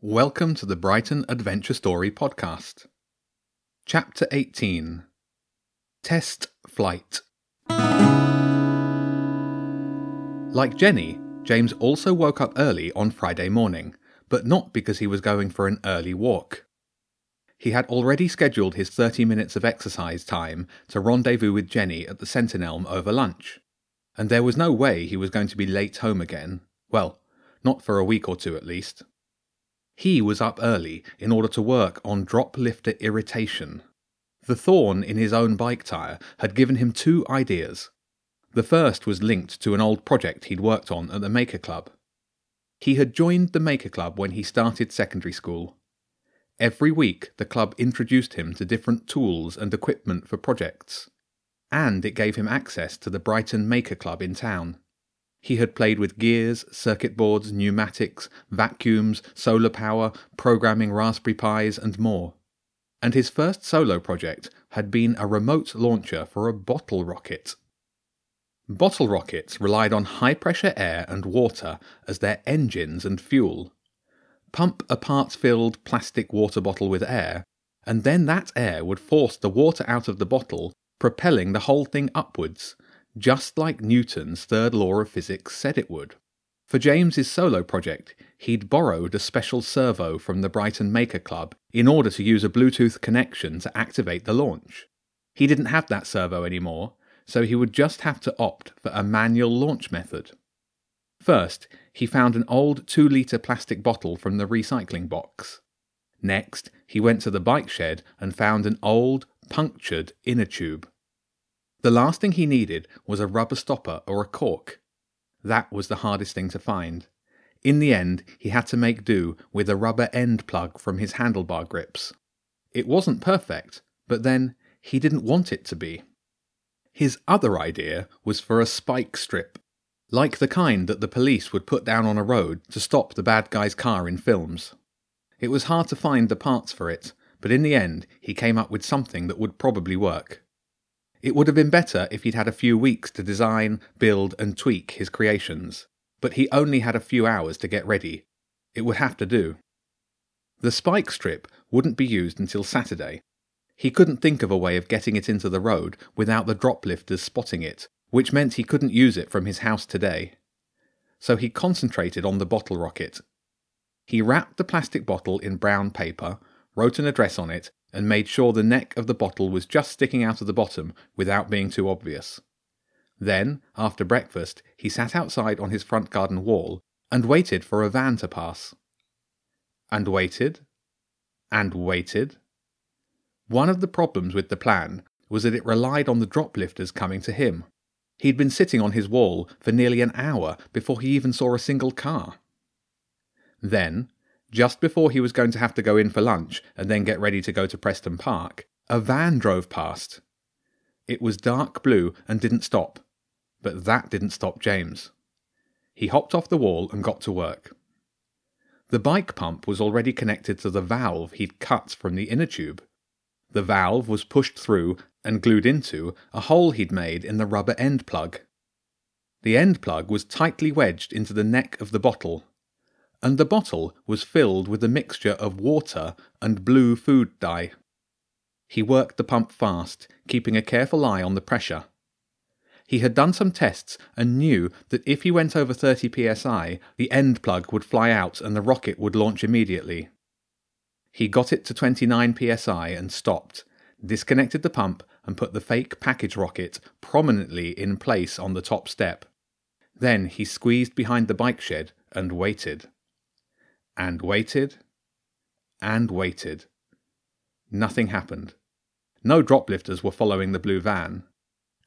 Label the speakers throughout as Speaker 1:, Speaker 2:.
Speaker 1: Welcome to the Brighton Adventure Story podcast. Chapter 18 Test Flight. Like Jenny, James also woke up early on Friday morning, but not because he was going for an early walk. He had already scheduled his 30 minutes of exercise time to rendezvous with Jenny at the Sentinelm over lunch, and there was no way he was going to be late home again. Well, not for a week or two at least. He was up early in order to work on drop lifter irritation. The thorn in his own bike tyre had given him two ideas. The first was linked to an old project he'd worked on at the Maker Club. He had joined the Maker Club when he started secondary school. Every week, the club introduced him to different tools and equipment for projects, and it gave him access to the Brighton Maker Club in town. He had played with gears, circuit boards, pneumatics, vacuums, solar power, programming Raspberry Pis, and more. And his first solo project had been a remote launcher for a bottle rocket. Bottle rockets relied on high pressure air and water as their engines and fuel. Pump a part filled plastic water bottle with air, and then that air would force the water out of the bottle, propelling the whole thing upwards, just like Newton's third law of physics said it would. For James's solo project, he'd borrowed a special servo from the Brighton Maker Club in order to use a Bluetooth connection to activate the launch. He didn't have that servo anymore, so he would just have to opt for a manual launch method. First, he found an old 2 litre plastic bottle from the recycling box. Next, he went to the bike shed and found an old, punctured inner tube. The last thing he needed was a rubber stopper or a cork. That was the hardest thing to find. In the end, he had to make do with a rubber end plug from his handlebar grips. It wasn't perfect, but then he didn't want it to be. His other idea was for a spike strip, like the kind that the police would put down on a road to stop the bad guy's car in films. It was hard to find the parts for it, but in the end he came up with something that would probably work. It would have been better if he'd had a few weeks to design, build, and tweak his creations, but he only had a few hours to get ready. It would have to do. The spike strip wouldn't be used until Saturday. He couldn't think of a way of getting it into the road without the drop lifters spotting it, which meant he couldn't use it from his house today. So he concentrated on the bottle rocket. He wrapped the plastic bottle in brown paper, wrote an address on it, and made sure the neck of the bottle was just sticking out of the bottom without being too obvious. Then, after breakfast, he sat outside on his front garden wall and waited for a van to pass. And waited. And waited. One of the problems with the plan was that it relied on the drop lifters coming to him. He'd been sitting on his wall for nearly an hour before he even saw a single car. Then, just before he was going to have to go in for lunch and then get ready to go to Preston Park, a van drove past. It was dark blue and didn't stop, but that didn't stop James. He hopped off the wall and got to work. The bike pump was already connected to the valve he'd cut from the inner tube. The valve was pushed through and glued into a hole he'd made in the rubber end plug. The end plug was tightly wedged into the neck of the bottle and the bottle was filled with a mixture of water and blue food dye. He worked the pump fast, keeping a careful eye on the pressure. He had done some tests and knew that if he went over 30 psi, the end plug would fly out and the rocket would launch immediately. He got it to 29 psi and stopped, disconnected the pump, and put the fake package rocket prominently in place on the top step. Then he squeezed behind the bike shed and waited and waited and waited. Nothing happened. No droplifters were following the blue van.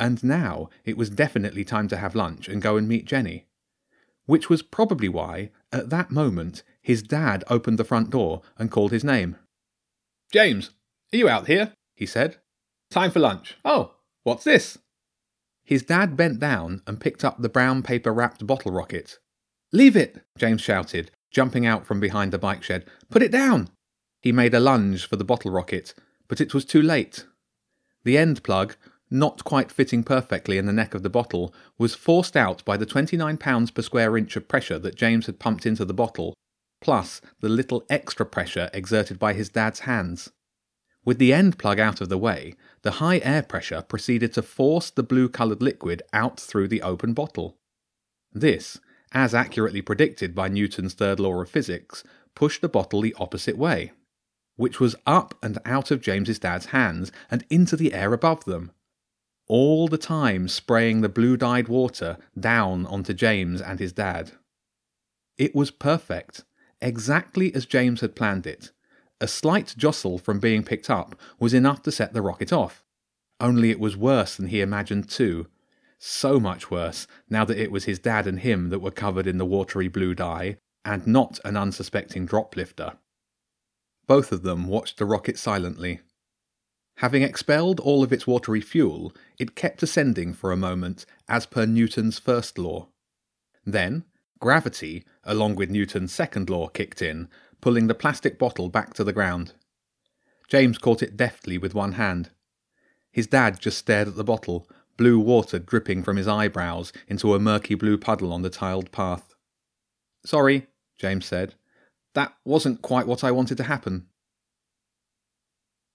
Speaker 1: And now it was definitely time to have lunch and go and meet Jenny. Which was probably why, at that moment, his dad opened the front door and called his name.
Speaker 2: James, are you out here?
Speaker 1: he said.
Speaker 2: Time for lunch. Oh, what's this?
Speaker 1: His dad bent down and picked up the brown paper wrapped bottle rocket.
Speaker 2: Leave it,
Speaker 1: James shouted, jumping out from behind the bike shed. Put it down! He made a lunge for the bottle rocket, but it was too late. The end plug, not quite fitting perfectly in the neck of the bottle, was forced out by the 29 pounds per square inch of pressure that James had pumped into the bottle, plus the little extra pressure exerted by his dad's hands. With the end plug out of the way, the high air pressure proceeded to force the blue coloured liquid out through the open bottle. This, as accurately predicted by Newton's third law of physics, pushed the bottle the opposite way, which was up and out of James's dad's hands and into the air above them, all the time spraying the blue dyed water down onto James and his dad. It was perfect, exactly as James had planned it. A slight jostle from being picked up was enough to set the rocket off. Only it was worse than he imagined too. So much worse, now that it was his dad and him that were covered in the watery blue dye, and not an unsuspecting drop lifter. Both of them watched the rocket silently. Having expelled all of its watery fuel, it kept ascending for a moment, as per Newton's first law. Then, gravity, along with Newton's second law, kicked in, pulling the plastic bottle back to the ground. James caught it deftly with one hand. His dad just stared at the bottle, blue water dripping from his eyebrows into a murky blue puddle on the tiled path. Sorry, James said. That wasn't quite what I wanted to happen.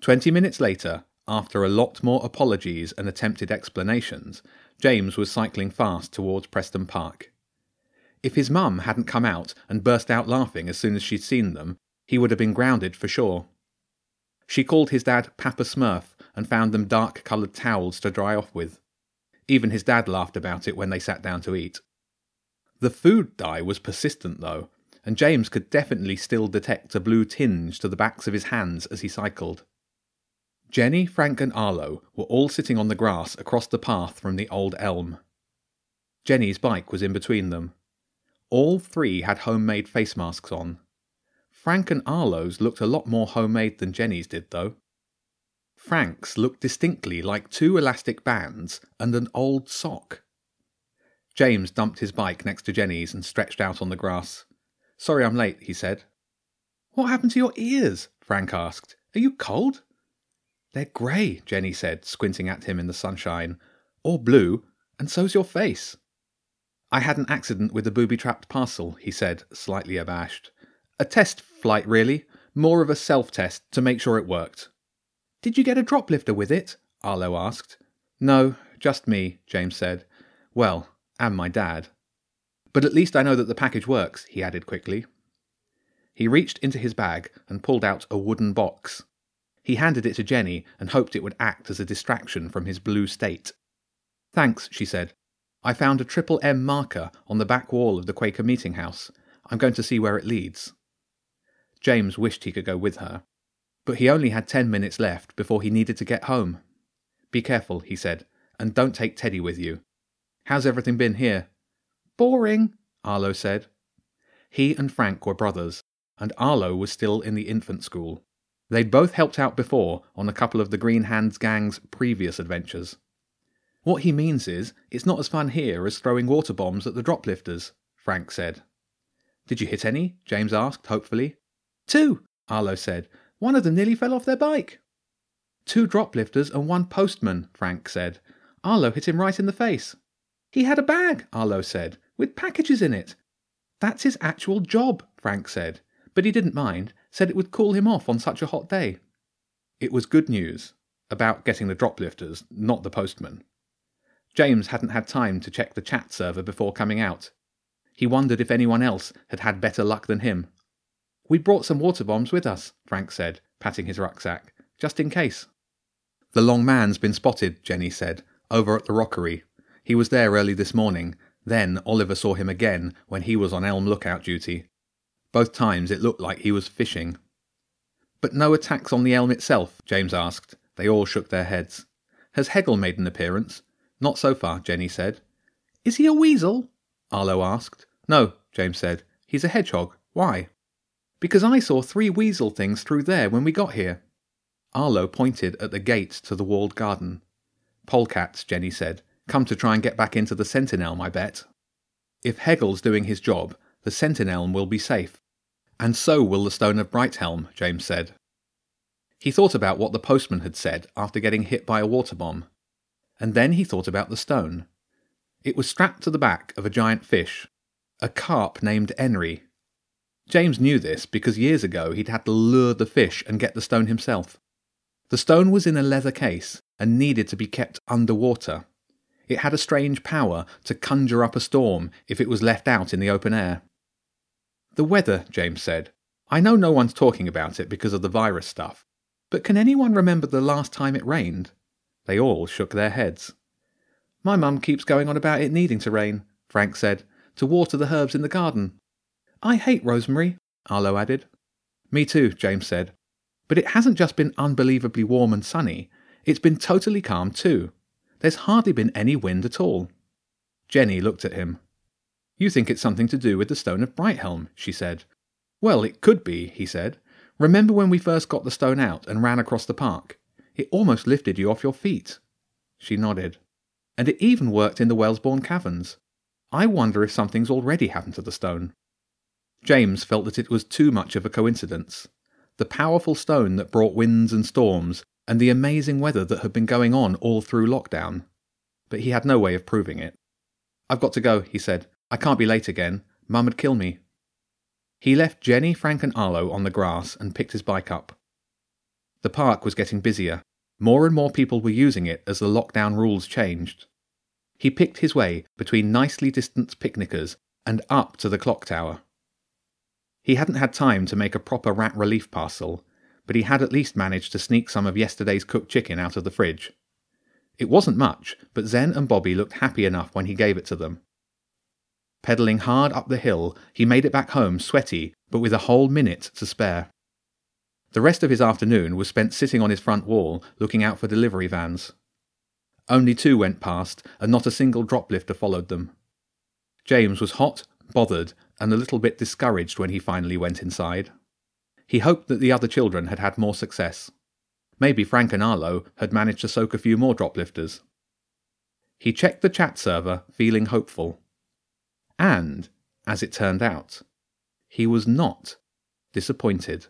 Speaker 1: Twenty minutes later, after a lot more apologies and attempted explanations, James was cycling fast towards Preston Park. If his mum hadn't come out and burst out laughing as soon as she'd seen them, he would have been grounded for sure. She called his dad Papa Smurf and found them dark coloured towels to dry off with. Even his dad laughed about it when they sat down to eat. The food dye was persistent, though, and James could definitely still detect a blue tinge to the backs of his hands as he cycled. Jenny, Frank, and Arlo were all sitting on the grass across the path from the old elm. Jenny's bike was in between them. All three had homemade face masks on. Frank and Arlo's looked a lot more homemade than Jenny's did, though. Frank's looked distinctly like two elastic bands and an old sock. James dumped his bike next to Jenny's and stretched out on the grass. Sorry I'm late, he said. What happened to your ears? Frank asked. Are you cold? They're grey, Jenny said, squinting at him in the sunshine. Or blue, and so's your face. I had an accident with a booby trapped parcel, he said, slightly abashed. A test flight, really. More of a self test to make sure it worked. Did you get a drop lifter with it? Arlo asked. No, just me, James said. Well, and my dad. But at least I know that the package works, he added quickly. He reached into his bag and pulled out a wooden box. He handed it to Jenny and hoped it would act as a distraction from his blue state. Thanks, she said. I found a triple M marker on the back wall of the Quaker meeting house. I'm going to see where it leads. James wished he could go with her, but he only had ten minutes left before he needed to get home. Be careful, he said, and don't take Teddy with you. How's everything been here? Boring, Arlo said. He and Frank were brothers, and Arlo was still in the infant school. They'd both helped out before on a couple of the Green Hands gang's previous adventures. What he means is, it's not as fun here as throwing water bombs at the drop lifters, Frank said. Did you hit any? James asked, hopefully. Two, Arlo said. One of them nearly fell off their bike. Two drop lifters and one postman, Frank said. Arlo hit him right in the face. He had a bag, Arlo said with packages in it. That's his actual job, Frank said, but he didn't mind, said it would cool him off on such a hot day. It was good news about getting the drop lifters, not the postman. James hadn't had time to check the chat server before coming out. He wondered if anyone else had had better luck than him. We brought some water bombs with us, Frank said, patting his rucksack, just in case. The long man's been spotted, Jenny said, over at the rockery. He was there early this morning, then Oliver saw him again when he was on elm lookout duty. Both times it looked like he was fishing. But no attacks on the elm itself? James asked. They all shook their heads. Has Hegel made an appearance? Not so far, Jenny said. Is he a weasel? Arlo asked. No, James said. He's a hedgehog. Why? Because I saw three weasel things through there when we got here. Arlo pointed at the gate to the walled garden. Polecats, Jenny said. Come to try and get back into the Sentinel, I bet. If Hegel's doing his job, the Sentinel will be safe. And so will the Stone of Brighthelm, James said. He thought about what the postman had said after getting hit by a water bomb. And then he thought about the stone. It was strapped to the back of a giant fish, a carp named Henry. James knew this because years ago he'd had to lure the fish and get the stone himself. The stone was in a leather case and needed to be kept underwater. It had a strange power to conjure up a storm if it was left out in the open air. The weather, James said. I know no one's talking about it because of the virus stuff, but can anyone remember the last time it rained? They all shook their heads. My mum keeps going on about it needing to rain, Frank said, to water the herbs in the garden. I hate rosemary, Arlo added. Me too, James said. But it hasn't just been unbelievably warm and sunny, it's been totally calm too. There's hardly been any wind at all. Jenny looked at him. You think it's something to do with the stone of Brighthelm, she said. Well, it could be, he said. Remember when we first got the stone out and ran across the park? It almost lifted you off your feet. She nodded. And it even worked in the Wellesbourne caverns. I wonder if something's already happened to the stone. James felt that it was too much of a coincidence. The powerful stone that brought winds and storms, and the amazing weather that had been going on all through lockdown. But he had no way of proving it. I've got to go, he said. I can't be late again. Mum'd kill me. He left Jenny, Frank, and Arlo on the grass and picked his bike up. The park was getting busier. More and more people were using it as the lockdown rules changed. He picked his way between nicely distanced picnickers and up to the clock tower. He hadn't had time to make a proper rat relief parcel, but he had at least managed to sneak some of yesterday's cooked chicken out of the fridge. It wasn't much, but Zen and Bobby looked happy enough when he gave it to them. Pedalling hard up the hill, he made it back home sweaty, but with a whole minute to spare. The rest of his afternoon was spent sitting on his front wall, looking out for delivery vans. Only two went past, and not a single droplifter followed them. James was hot, bothered, and a little bit discouraged when he finally went inside. He hoped that the other children had had more success. Maybe Frank and Arlo had managed to soak a few more droplifters. He checked the chat server, feeling hopeful. And, as it turned out, he was not disappointed.